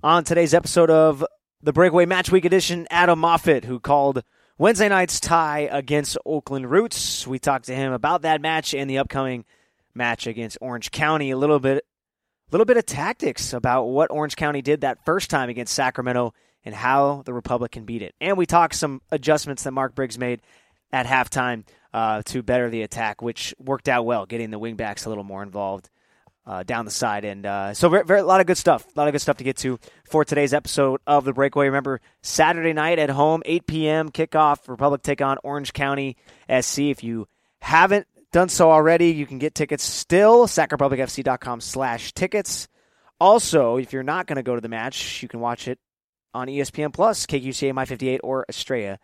On today's episode of the Breakaway Match Week Edition, Adam Moffat, who called Wednesday night's tie against Oakland Roots. We talked to him about that match and the upcoming match against Orange County. A little bit, a little bit of tactics about what Orange County did that first time against Sacramento and how the Republic can beat it. And we talked some adjustments that Mark Briggs made at halftime uh, to better the attack, which worked out well, getting the wingbacks a little more involved uh, down the side. And uh, so, very, very, a lot of good stuff. A lot of good stuff to get to for today's episode of the Breakaway. Remember, Saturday night at home, 8 p.m. kickoff. Republic take on Orange County SC. If you haven't done so already, you can get tickets still. SacRepublicFC.com slash tickets. Also, if you're not going to go to the match, you can watch it on ESPN Plus, KQCA My 58, or Estrella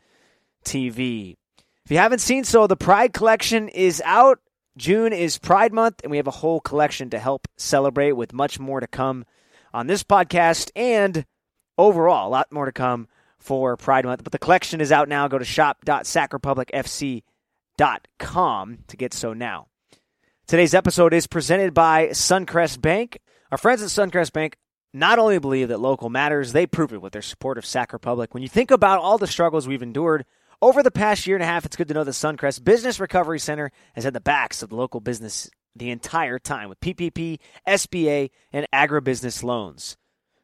TV. If you haven't seen so, the Pride Collection is out. June is Pride Month, and we have a whole collection to help celebrate with much more to come on this podcast and overall, a lot more to come for Pride Month. But the collection is out now. Go to shop.sacrepublicfc.com to get so now. Today's episode is presented by Suncrest Bank. Our friends at Suncrest Bank not only believe that local matters, they prove it with their support of Sac Republic. When you think about all the struggles we've endured over the past year and a half, it's good to know that Suncrest Business Recovery Center has had the backs of the local business the entire time with PPP, SBA, and agribusiness loans.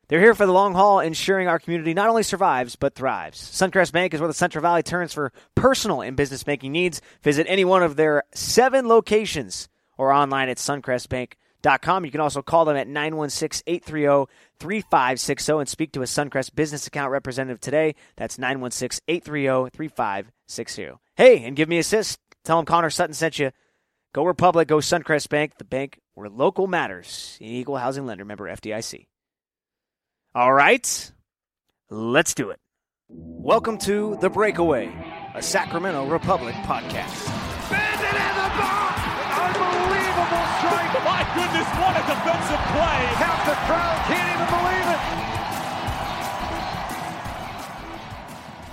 They're here for the long haul, ensuring our community not only survives, but thrives. Suncrest Bank is where the Central Valley turns for personal and business banking needs. Visit any one of their seven locations or online at suncrestbank.com. You can also call them at 916 830 3560 and speak to a Suncrest business account representative today. That's 916 830 3560. Hey, and give me a assist. Tell them Connor Sutton sent you. Go Republic, go Suncrest Bank, the bank where local matters. An equal housing lender, member FDIC. All right, let's do it. Welcome to The Breakaway, a Sacramento Republic podcast. A play! Half the crowd can't even believe it!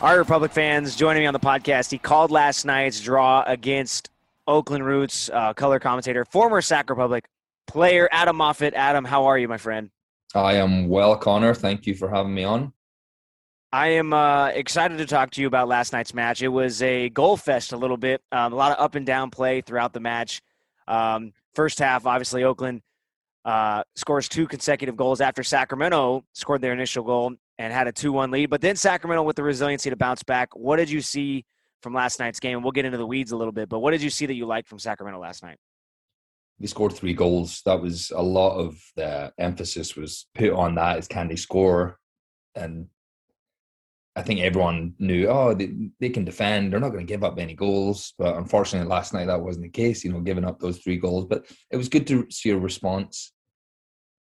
All right, Republic fans, joining me on the podcast. He called last night's draw against Oakland Roots, uh, color commentator, former Sac Republic player, Adam Moffat. Adam, how are you, my friend? I am well, Connor. Thank you for having me on. I am uh, excited to talk to you about last night's match. It was a goal fest a little bit, um, a lot of up and down play throughout the match. Um, first half, obviously, Oakland uh, scores two consecutive goals after Sacramento scored their initial goal and had a 2 1 lead. But then Sacramento with the resiliency to bounce back. What did you see from last night's game? We'll get into the weeds a little bit, but what did you see that you liked from Sacramento last night? We scored three goals. That was a lot of the emphasis was put on that. Is can they score? And I think everyone knew, oh, they, they can defend. They're not going to give up any goals. But unfortunately, last night that wasn't the case. You know, giving up those three goals. But it was good to see a response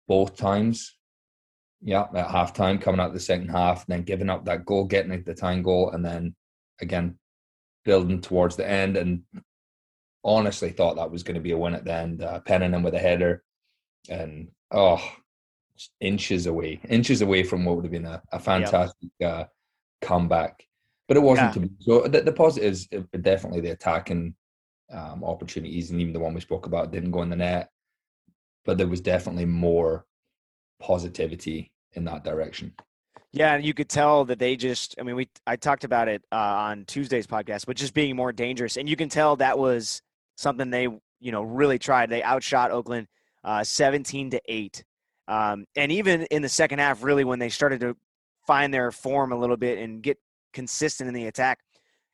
both times. Yeah, at halftime, coming out the second half, then giving up that goal, getting the tying goal, and then again building towards the end. And honestly, thought that was going to be a win at the end. Uh, penning him with a header, and oh, inches away, inches away from what would have been a, a fantastic yep. uh, comeback. But it wasn't yeah. to be. So the, the positives definitely the attacking um, opportunities, and even the one we spoke about didn't go in the net. But there was definitely more positivity in that direction. Yeah, and you could tell that they just. I mean, we I talked about it uh, on Tuesday's podcast, but just being more dangerous, and you can tell that was something they you know really tried. They outshot Oakland uh, seventeen to eight, um, and even in the second half, really when they started to find their form a little bit and get consistent in the attack,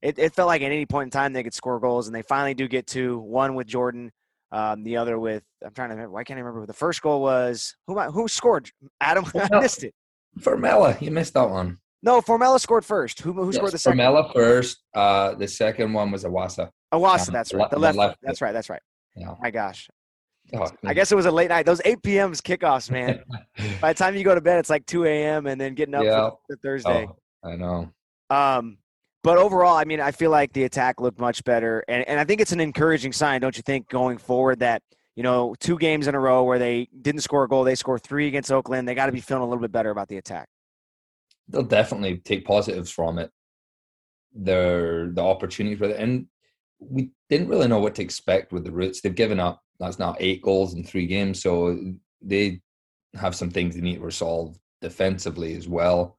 it, it felt like at any point in time they could score goals, and they finally do get to One with Jordan, um, the other with I'm trying to remember. Why can't I remember who the first goal was? Who who scored? Adam, I missed it. Formella, you missed that one. No, Formella scored first. Who, who yes, scored the second? Formella first. Uh, the second one was Iwasa. Iwasa, um, that's right. The left. left that's right. That's right. Yeah. My gosh. Oh, I guess it was a late night. Those 8 p.m.s kickoffs, man. By the time you go to bed, it's like 2 a.m. and then getting up yeah. for Thursday. Oh, I know. Um, but overall, I mean, I feel like the attack looked much better, and and I think it's an encouraging sign, don't you think, going forward that you know two games in a row where they didn't score a goal, they score three against Oakland. They got to be feeling a little bit better about the attack. They'll definitely take positives from it. Their the opportunities with it, and we didn't really know what to expect with the Roots. They've given up. That's now eight goals in three games, so they have some things they need to resolve defensively as well.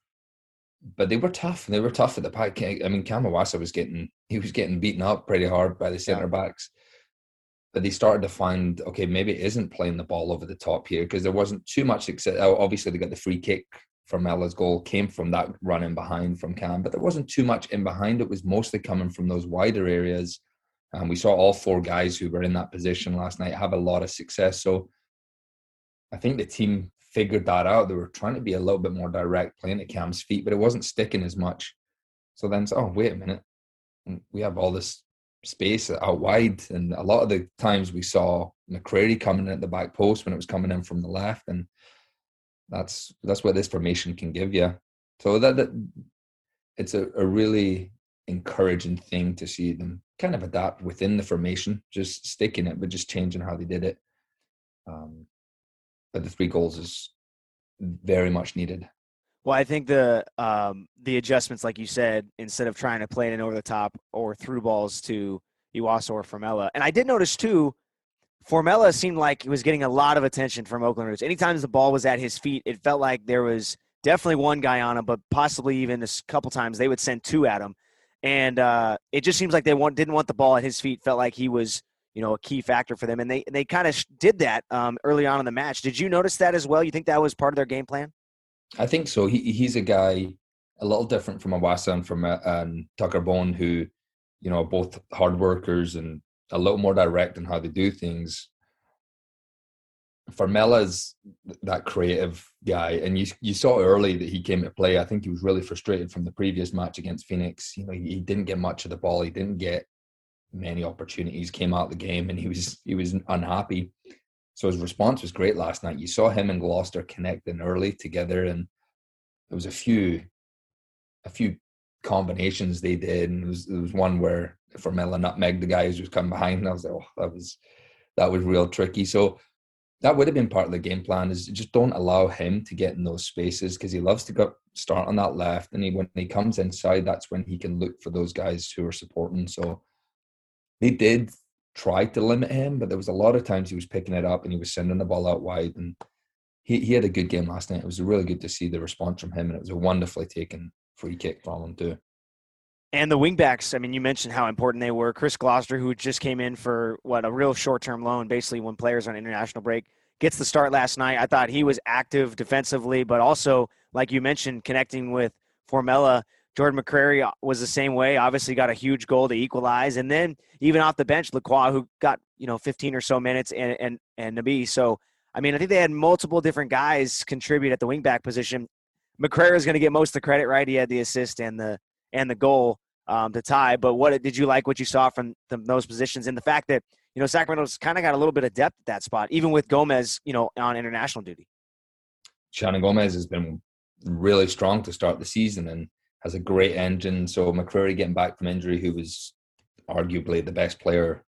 But they were tough. They were tough at the back. I mean, Cam Iwasa was getting he was getting beaten up pretty hard by the centre backs. But they started to find okay, maybe it isn't playing the ball over the top here because there wasn't too much success. Oh, obviously, they got the free kick from Ella's goal came from that run in behind from Cam, but there wasn't too much in behind. It was mostly coming from those wider areas. And we saw all four guys who were in that position last night have a lot of success. So I think the team figured that out. They were trying to be a little bit more direct, playing at Cam's feet, but it wasn't sticking as much. So then, oh, wait a minute. We have all this space out wide. And a lot of the times we saw McCrary coming in at the back post when it was coming in from the left. And that's that's what this formation can give you. So that, that it's a, a really encouraging thing to see them kind of adapt within the formation, just sticking it, but just changing how they did it. Um, but the three goals is very much needed. Well, I think the um, the adjustments, like you said, instead of trying to play it in over the top or through balls to Iwasa or Formella, and I did notice too Formella seemed like he was getting a lot of attention from Oakland Roots. Anytime the ball was at his feet, it felt like there was definitely one guy on him, but possibly even a couple times they would send two at him. And uh, it just seems like they want, didn't want the ball at his feet. Felt like he was, you know, a key factor for them, and they they kind of did that um, early on in the match. Did you notice that as well? You think that was part of their game plan? I think so. He he's a guy a little different from Iwasa and from uh, um, Tucker Bone, who, you know, are both hard workers and a little more direct in how they do things. Formella's that creative guy, and you you saw early that he came to play. I think he was really frustrated from the previous match against Phoenix. You know, he, he didn't get much of the ball. He didn't get many opportunities. Came out of the game, and he was he was unhappy. So his response was great last night. You saw him and Gloster connecting early together, and there was a few a few combinations they did, and there was, there was one where Formella nutmegged the guy who was coming behind, and I was like, oh, that was that was real tricky. So that would have been part of the game plan is just don't allow him to get in those spaces because he loves to go start on that left and he when he comes inside that's when he can look for those guys who are supporting so they did try to limit him but there was a lot of times he was picking it up and he was sending the ball out wide and he, he had a good game last night it was really good to see the response from him and it was a wonderfully taken free kick from him too and the wingbacks, I mean, you mentioned how important they were. Chris Gloster, who just came in for what a real short-term loan, basically when players are on international break, gets the start last night. I thought he was active defensively, but also, like you mentioned, connecting with Formella. Jordan McCrary was the same way. Obviously, got a huge goal to equalize, and then even off the bench, Lacroix, who got you know 15 or so minutes, and and and Nabi. So, I mean, I think they had multiple different guys contribute at the wingback position. McCrary is going to get most of the credit, right? He had the assist and the and the goal um, to tie. But what did you like what you saw from the, those positions and the fact that you know Sacramento's kind of got a little bit of depth at that spot, even with Gomez, you know, on international duty. Shannon Gomez has been really strong to start the season and has a great engine. So McCrary getting back from injury, who was arguably the best player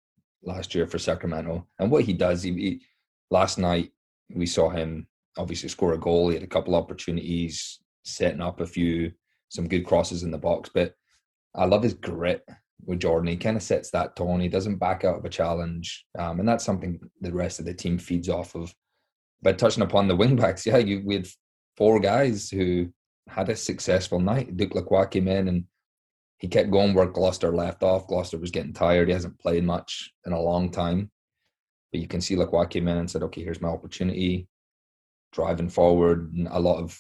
last year for Sacramento, and what he does, he, he last night we saw him obviously score a goal. He had a couple opportunities, setting up a few some good crosses in the box, but I love his grit with Jordan. He kind of sets that tone. He doesn't back out of a challenge, um, and that's something the rest of the team feeds off of. But touching upon the wingbacks, yeah, you, we had four guys who had a successful night. Duke Lacroix came in and he kept going where Gloster left off. Gloster was getting tired. He hasn't played much in a long time. But you can see Lacroix came in and said, okay, here's my opportunity. Driving forward. And a lot of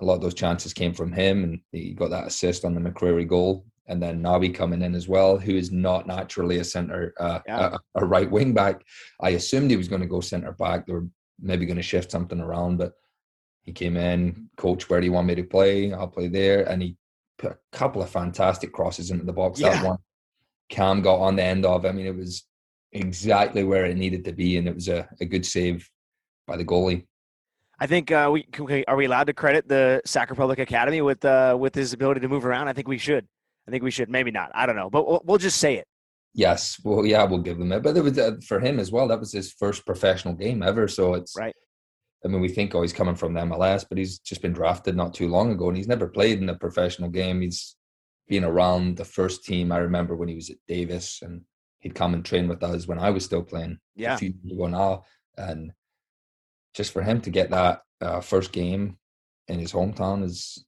a lot of those chances came from him and he got that assist on the McCrary goal and then Nabi coming in as well, who is not naturally a center, uh, yeah. a, a, right wing back. I assumed he was going to go center back. They were maybe going to shift something around, but he came in, coach, where do you want me to play? I'll play there, and he put a couple of fantastic crosses into the box. Yeah. That one, Cam got on the end of. I mean, it was exactly where it needed to be, and it was a, a good save by the goalie. I think uh, we, we, are we allowed to credit the Sac Republic Academy with uh, with his ability to move around. I think we should. I think we should. Maybe not. I don't know, but we'll, we'll just say it. Yes, well, yeah, we'll give him it. But it was uh, for him as well. That was his first professional game ever. So it's right. I mean, we think oh he's coming from the MLS, but he's just been drafted not too long ago, and he's never played in a professional game. He's been around the first team. I remember when he was at Davis, and he'd come and train with us when I was still playing. Yeah, a few years ago now, and just for him to get that uh, first game in his hometown is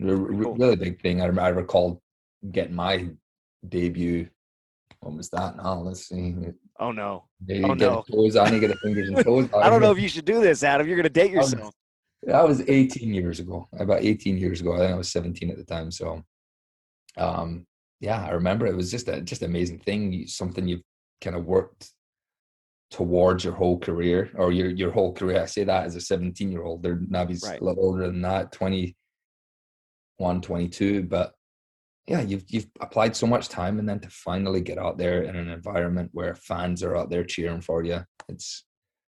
a Cool. really big thing. I, I recall getting my debut. When was that? Now let's see. Oh no. Oh, no. toes on, you get fingers and toes. I don't know if you should do this, Adam. You're going to date yourself. That was 18 years ago. About 18 years ago. I think I was 17 at the time. So, um, yeah, I remember it was just a just amazing thing. Something you've kind of worked towards your whole career or your your whole career. I say that as a 17 year old. They're Nabi's Right. a little older than that, 21, 22. But yeah, you've you've applied so much time and then to finally get out there in an environment where fans are out there cheering for you. It's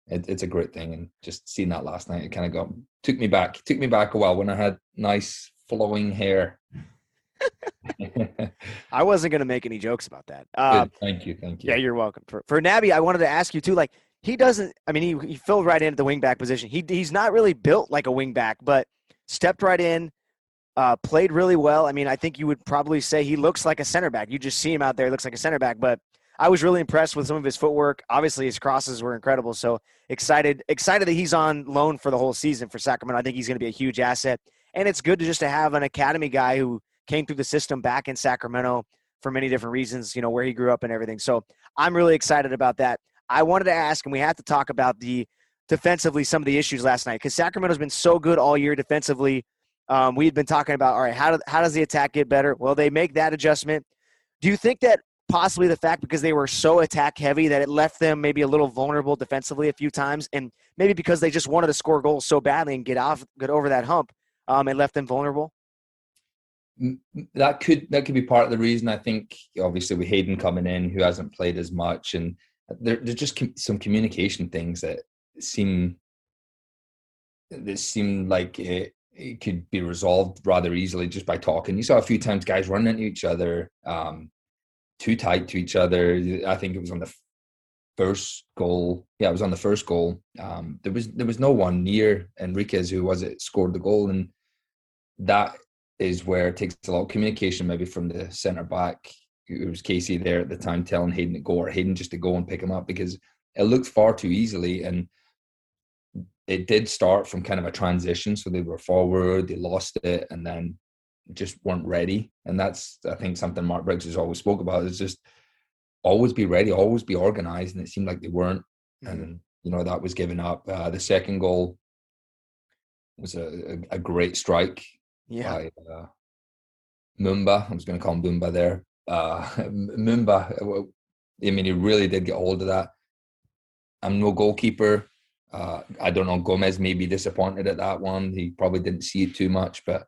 it, it's a great thing. And just seeing that last night, it kind of got took me back, took me back a while when I had nice flowing hair. I wasn't going to make any jokes about that. Um, thank you, thank you. Yeah, you're welcome. For for Nabi, I wanted to ask you too. Like he doesn't. I mean, he he filled right in at the wingback position. He he's not really built like a wingback, but stepped right in, uh, played really well. I mean, I think you would probably say he looks like a center back. You just see him out there, he looks like a center back. But I was really impressed with some of his footwork. Obviously, his crosses were incredible. So excited, excited that he's on loan for the whole season for Sacramento. I think he's going to be a huge asset, and it's good to just to have an academy guy who came through the system back in Sacramento for many different reasons, you know, where he grew up and everything. So I'm really excited about that. I wanted to ask, and we have to talk about the defensively some of the issues last night because Sacramento's been so good all year defensively. Um, we had been talking about, all right, how, do, how does the attack get better? Well, they make that adjustment. Do you think that possibly the fact because they were so attack heavy that it left them maybe a little vulnerable defensively a few times, and maybe because they just wanted to score goals so badly and get off, get over that hump, um, it left them vulnerable? That could that could be part of the reason. I think obviously with Hayden coming in, who hasn't played as much, and there, there's just com- some communication things that seem that seem like it, it could be resolved rather easily just by talking. You saw a few times guys running into each other, um, too tight to each other. I think it was on the first goal. Yeah, it was on the first goal. Um, there was there was no one near Enriquez who was it scored the goal, and that is where it takes a lot of communication, maybe from the centre back. It was Casey there at the time telling Hayden to go, or Hayden just to go and pick him up because it looked far too easily. And it did start from kind of a transition. So they were forward, they lost it, and then just weren't ready. And that's, I think, something Mark Briggs has always spoke about is just always be ready, always be organized. And it seemed like they weren't. And, you know, that was given up. Uh, the second goal was a, a, a great strike Yeah. by uh, Mumba. I was going to call him Boomba there. Uh, Mumba, uh, I mean, he really did get hold of that. I'm no goalkeeper. Uh, I don't know. Gomez may be disappointed at that one. He probably didn't see it too much, but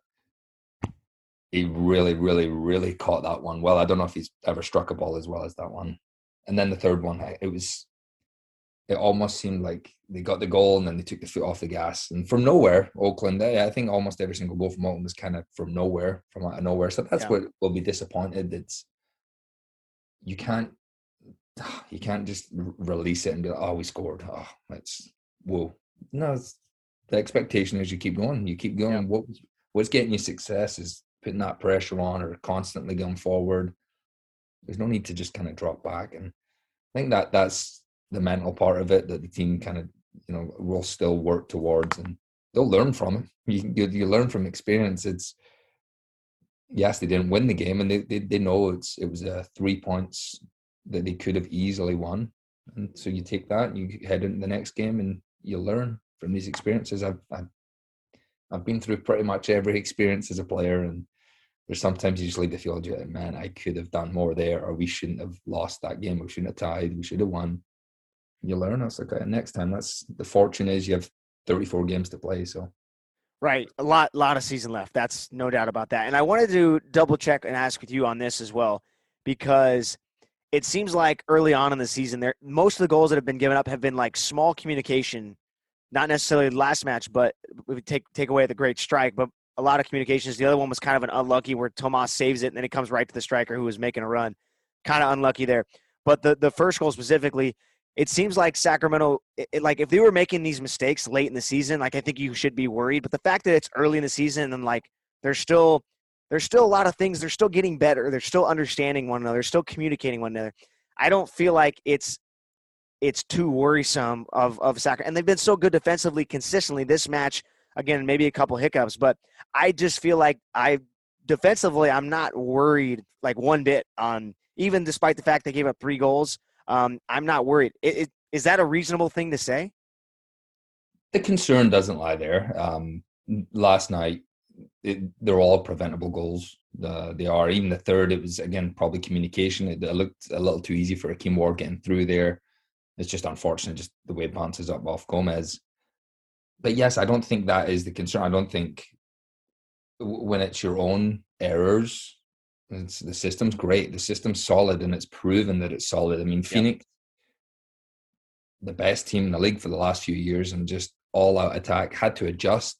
he really, really, really caught that one well. I don't know if he's ever struck a ball as well as that one. And then the third one, it was, it almost seemed like they got the goal and then they took the foot off the gas. And from nowhere, Oakland, eh, I think almost every single goal from Oakland was kind of from nowhere, from out of nowhere. So that's Yeah. what will be disappointed. It's you can't you can't just release it and be like, oh, we scored. Oh, that's whoa. No, it's, the expectation is you keep going. You keep going. Yeah. What what's getting you success is putting that pressure on or constantly going forward. There's no need to just kind of drop back. And I think that that's the mental part of it that the team kind of you know will still work towards, and they'll learn from it. You you, you learn from experience. It's yes, they didn't win the game, and they they, they know it's it was uh, three points that they could have easily won, and so you take that and you head into the next game, and you learn from these experiences. I've I've, I've been through pretty much every experience as a player, and there's sometimes you just leave the field, you're like, man, I could have done more there, or we shouldn't have lost that game, we shouldn't have tied, we should have won. You learn. That's okay. Next time, that's the fortune is you have 34 games to play, so. Right, a lot, lot of season left. That's no doubt about that. And I wanted to double check and ask with you on this as well, because it seems like early on in the season, there most of the goals that have been given up have been like small communication, not necessarily the last match, but we take take away the great strike, but a lot of communications. The other one was kind of an unlucky where Tomas saves it and then it comes right to the striker who was making a run. Kind of unlucky there. But the the first goal specifically, it seems like Sacramento, it, it- like if they were making these mistakes late in the season, like I think you should be worried. But the fact that it's early in the season and like they're still there's still a lot of things. They're still getting better. They're still understanding one another. Still communicating one another. I don't feel like it's it's too worrisome of of soccer And they've been so good defensively consistently. This match again, maybe a couple hiccups, but I just feel like I defensively, I'm not worried like one bit on even despite the fact they gave up three goals. Um, I'm not worried. It, it, is that a reasonable thing to say? The concern doesn't lie there. Um, last night, it, they're all preventable goals. Uh, they are. Even the third, it was again probably communication. It, it, looked a little too easy for Akeem Ward getting through there. It's just unfortunate, just the way it bounces up off Gomez. But yes, I don't think that is the concern. I don't think when it's your own errors, it's, the system's great. The system's solid, and it's proven that it's solid. I mean, Phoenix, the best team in the league for the last few years, and just all out attack, had to adjust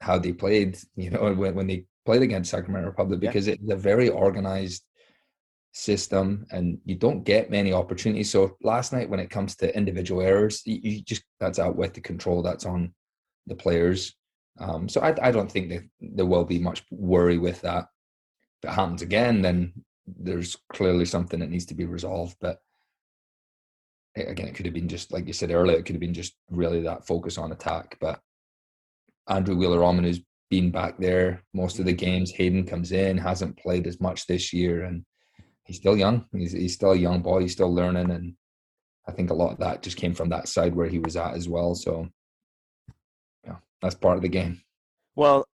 how they played. You know, when, when they played against Sacramento Republic because yeah. it's a very organized system and you don't get many opportunities. So last night, when it comes to individual errors, you, you just that's out with the control that's on the players. Um, so I, I don't think that there will be much worry with that. If it happens again, then there's clearly something that needs to be resolved. But again, it could have been just like you said earlier. It could have been just really that focus on attack. But Andrew Wheeler-Omiunu, who's been back there most of the games, Hayden comes in, hasn't played as much this year, and he's still young. He's he's still a young boy. He's still learning, and I think a lot of that just came from that side where he was at as well. So, yeah, that's part of the game. Well,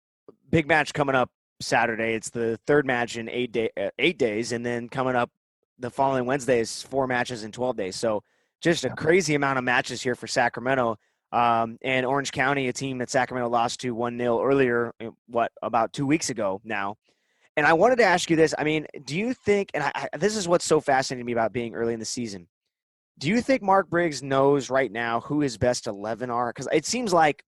big match coming up Saturday. It's the third match in eight day uh, eight days, and then coming up the following Wednesday is four matches in twelve days. So, just a crazy amount of matches here for Sacramento. Um, and Orange County, a team that Sacramento lost to 1 0 earlier, uh, what, about two weeks ago now. And I wanted to ask you this. I mean, do you think, and I, I, this is what's so fascinating to me about being early in the season, do you think Mark Briggs knows right now who his best 11 are? Because it seems like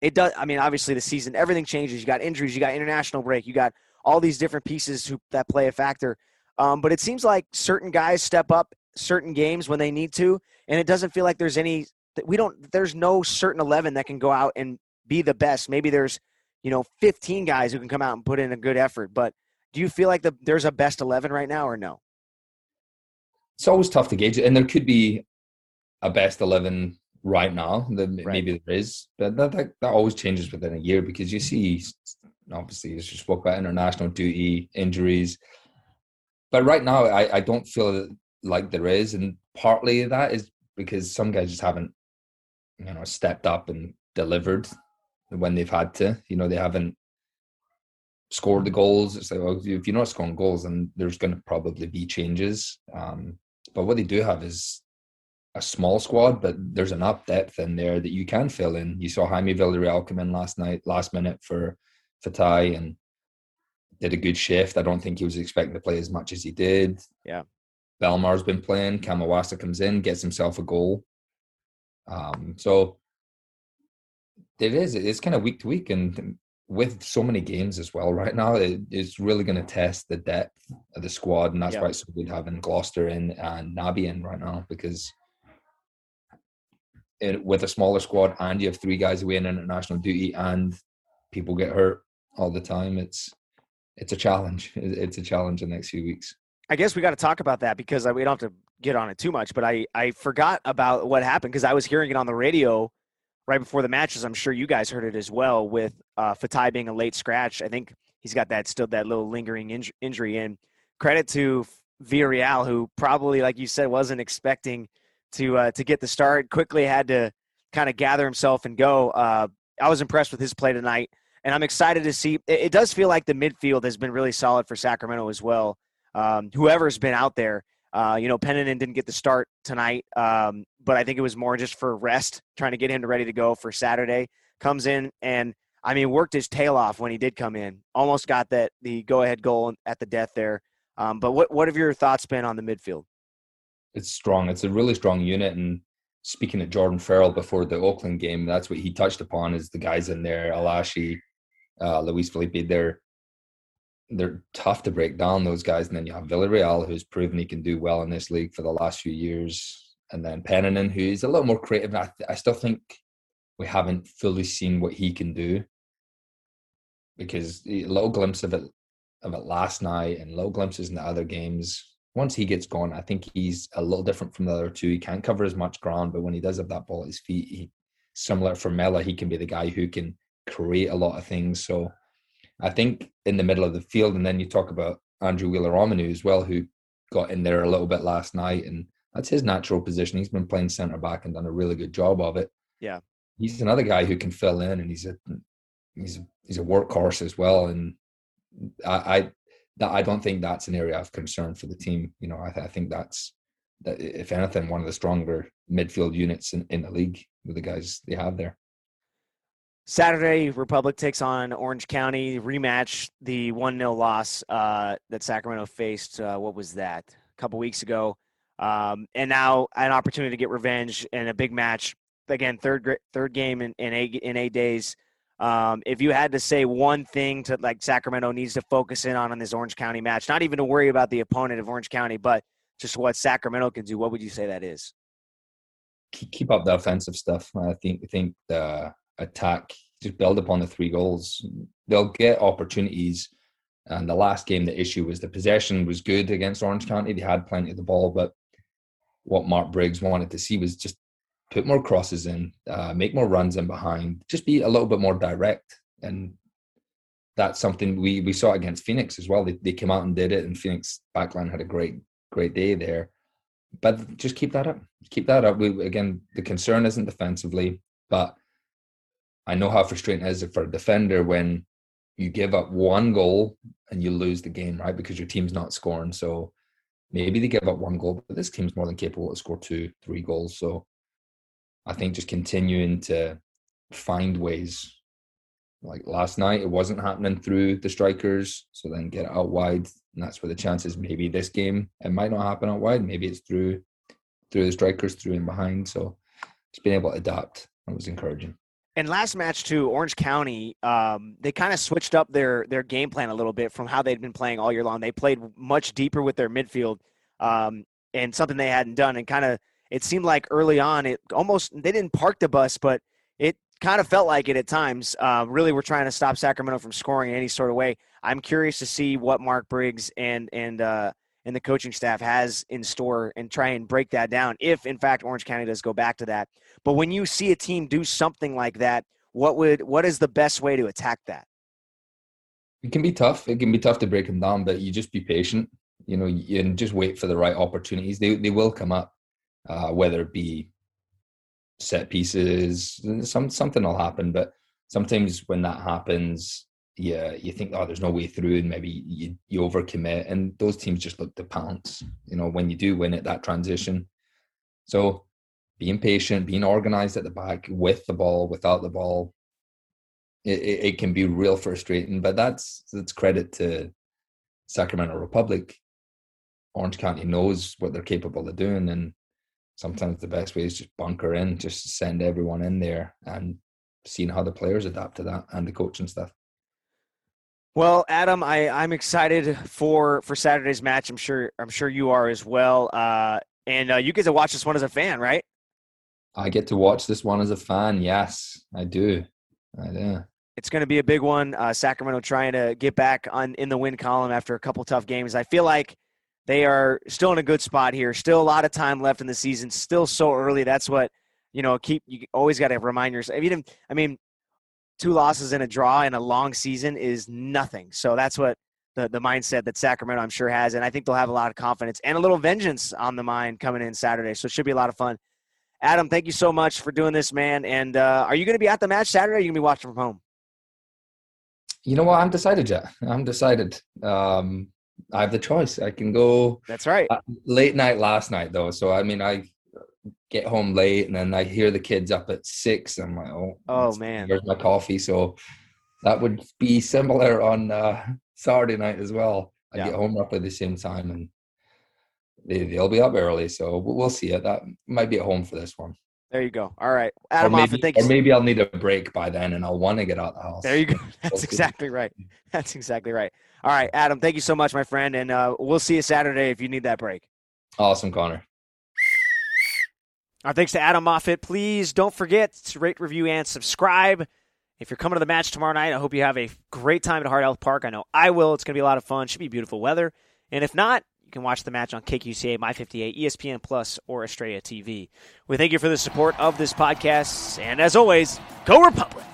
it does. I mean, obviously, the season, everything changes. You got injuries, you got international break, you got all these different pieces who, that play a factor. Um, but it seems like certain guys step up certain games when they need to, and it doesn't feel like there's any. We don't. There's no certain eleven that can go out and be the best. Maybe there's you know, 15 guys who can come out and put in a good effort. But do you feel like the, there's a best 11 right now or no? It's always tough to gauge, and there could be a best 11 right now. That right. maybe there is, but that, that, that always changes within a year because you see, obviously, you spoke about international duty injuries. But right now, I, I don't feel like there is, and partly that is because some guys just haven't, you know, stepped up and delivered when they've had to. You know, they haven't scored the goals. It's like, well, if you're not scoring goals, then there's going to probably be changes. Um, but what they do have is a small squad, but there's enough depth in there that you can fill in. You saw Jaime Villarreal come in last night, last minute for Fatai, and did a good shift. I don't think he was expecting to play as much as he did. Yeah. Belmar's been playing. Cam Iwasa comes in, gets himself a goal. Um, so it is. It's kind of week to week, and with so many games as well right now, it, it's really going to test the depth of the squad, and that's why it's so good having Gloster in and Nabi in right now because it, with a smaller squad and you have three guys away in international duty and people get hurt all the time, it's it's a challenge. It's a challenge in the next few weeks. I guess we got to talk about that because we don't have to get on it too much. But I I forgot about what happened because I was hearing it on the radio right before the matches. I'm sure you guys heard it as well with uh, Fatai being a late scratch. I think he's got that still that little lingering inj- injury. And credit to Villarreal, who probably, like you said, wasn't expecting to uh, to get the start. Quickly had to kind of gather himself and go. Uh, I was impressed with his play tonight, and I'm excited to see. It, it, does feel like the midfield has been really solid for Sacramento as well. Um, whoever's been out there, uh, you know, Pennington didn't get the start tonight, um, but I think it was more just for rest, trying to get him ready to go for Saturday. Comes in and I mean worked his tail off when he did come in. Almost got that the go ahead goal at the death there. Um, but what what have your thoughts been on the midfield? It's strong. It's a really strong unit. And speaking of Jordan Farrell before the Oakland game, that's what he touched upon is the guys in there, Alashe, uh, Luis Felipe. They're they're tough to break down those guys. And then you have Villarreal, who's proven he can do well in this league for the last few years, and then Pennanen, who's a little more creative. I, I still think we haven't fully seen what he can do because a little glimpse of it of it last night and little glimpses in the other games. Once he gets going, I think he's a little different from the other two. He can't cover as much ground, but when he does have that ball at his feet, he similar Formella. He can be the guy who can create a lot of things. So I think in the middle of the field, and then you talk about Andrew Wheeler Omiunu as well, who got in there a little bit last night, and that's his natural position. He's been playing centre back and done a really good job of it. Yeah, he's another guy who can fill in, and he's a he's he's a workhorse as well. And I, I that I don't think that's an area of concern for the team. You know, I, I think that's that if anything, one of the stronger midfield units in, in the league with the guys they have there. Saturday, Republic takes on Orange County, rematch the 1 0 loss uh, that Sacramento faced. Uh, what was that? A couple weeks ago. Um, and now an opportunity to get revenge in a big match. Again, third third game in, in, eight, in eight days. Um, if you had to say one thing to like Sacramento needs to focus in on in this Orange County match, not even to worry about the opponent of Orange County, but just what Sacramento can do, what would you say that is? Keep up the offensive stuff. I think I think the attack, just build upon the three goals. They'll get opportunities. And the last game, the issue was the possession was good against Orange County. They had plenty of the ball, but what Mark Briggs wanted to see was just put more crosses in, uh, make more runs in behind, just be a little bit more direct. And that's something we we saw against Phoenix as well. They they came out and did it, and Phoenix backline had a great great day there. But just keep that up. Keep that up. We again, the concern isn't defensively, but I know how frustrating it is for a defender when you give up one goal and you lose the game, right? Because your team's not scoring. So maybe they give up one goal, but this team's more than capable to score two, three goals. So I think just continuing to find ways. Like last night, it wasn't happening through the strikers. So then get it out wide. And that's where the chances maybe this game, it might not happen out wide. Maybe it's through through the strikers, through and behind. So just being able to adapt, that was encouraging. And last match too, Orange County, um, they kind of switched up their their game plan a little bit from how they'd been playing all year long. They played much deeper with their midfield, um, and something they hadn't done. And kind of, it seemed like early on, it almost they didn't park the bus, but it kind of felt like it at times. Uh, really, we're trying to stop Sacramento from scoring in any sort of way. I'm curious to see what Mark Briggs and and uh, and the coaching staff has in store and try and break that down if in fact Orange County does go back to that. But when you see a team do something like that, what would what is the best way to attack that? It can be tough. It can be tough to break them down, but you just be patient, you know, and just wait for the right opportunities. They they will come up, uh, whether it be set pieces, some something will happen. But sometimes when that happens, yeah, you think, oh, there's no way through, and maybe you, you overcommit, and those teams just look to pounce. You know, when you do win it, that transition. So, being patient, being organized at the back, with the ball, without the ball, it, it, it can be real frustrating. But that's that's credit to Sacramento Republic. Orange County knows what they're capable of doing, and sometimes the best way is just bunker in, just send everyone in there, and seeing how the players adapt to that and the coaching stuff. Well, Adam, I, I'm excited for for Saturday's match. I'm sure I'm sure you are as well. Uh, and uh, you get to watch this one as a fan, right? I get to watch this one as a fan. Yes, I do. I do. It's going to be a big one. Uh, Sacramento trying to get back on in the win column after a couple tough games. I feel like they are still in a good spot here. Still a lot of time left in the season. Still so early. That's what you know. Keep you always got to remind yourself. Even I mean, two losses and a draw in a long season is nothing. So that's what the, the mindset that Sacramento, I'm sure, has. And I think they'll have a lot of confidence and a little vengeance on the mind coming in Saturday. So it should be a lot of fun. Adam, thank you so much for doing this, man. And uh, are you going to be at the match Saturday? Or are you going to be watching from home? You know what? I'm decided yet. I'm decided. Um, I have the choice. I can go. That's right. Uh, late night last night, though. So, I mean, I get home late and then I hear the kids up at six. I'm like, oh, oh man, where's my coffee? So that would be similar on uh, Saturday night as well. I yeah. get home roughly the same time and they, they'll be up early. So we'll see it. That might be at home for this one. There you go. All right. Adam or maybe, or maybe I'll need a break by then and I'll want to get out the house. There you go. That's exactly right. That's exactly right. All right, Adam, thank you so much, my friend. And uh, we'll see you Saturday if you need that break. Awesome, Connor. Our thanks to Adam Moffat. Please don't forget to rate, review, and subscribe. If you're coming to the match tomorrow night, I hope you have a great time at Heart Health Park. I know I will. It's going to be a lot of fun. Should be beautiful weather. And if not, You can watch the match on KQCA, My58, ESPN Plus, or Estrella TV. We thank you for the support of this podcast, and as always, go Republic!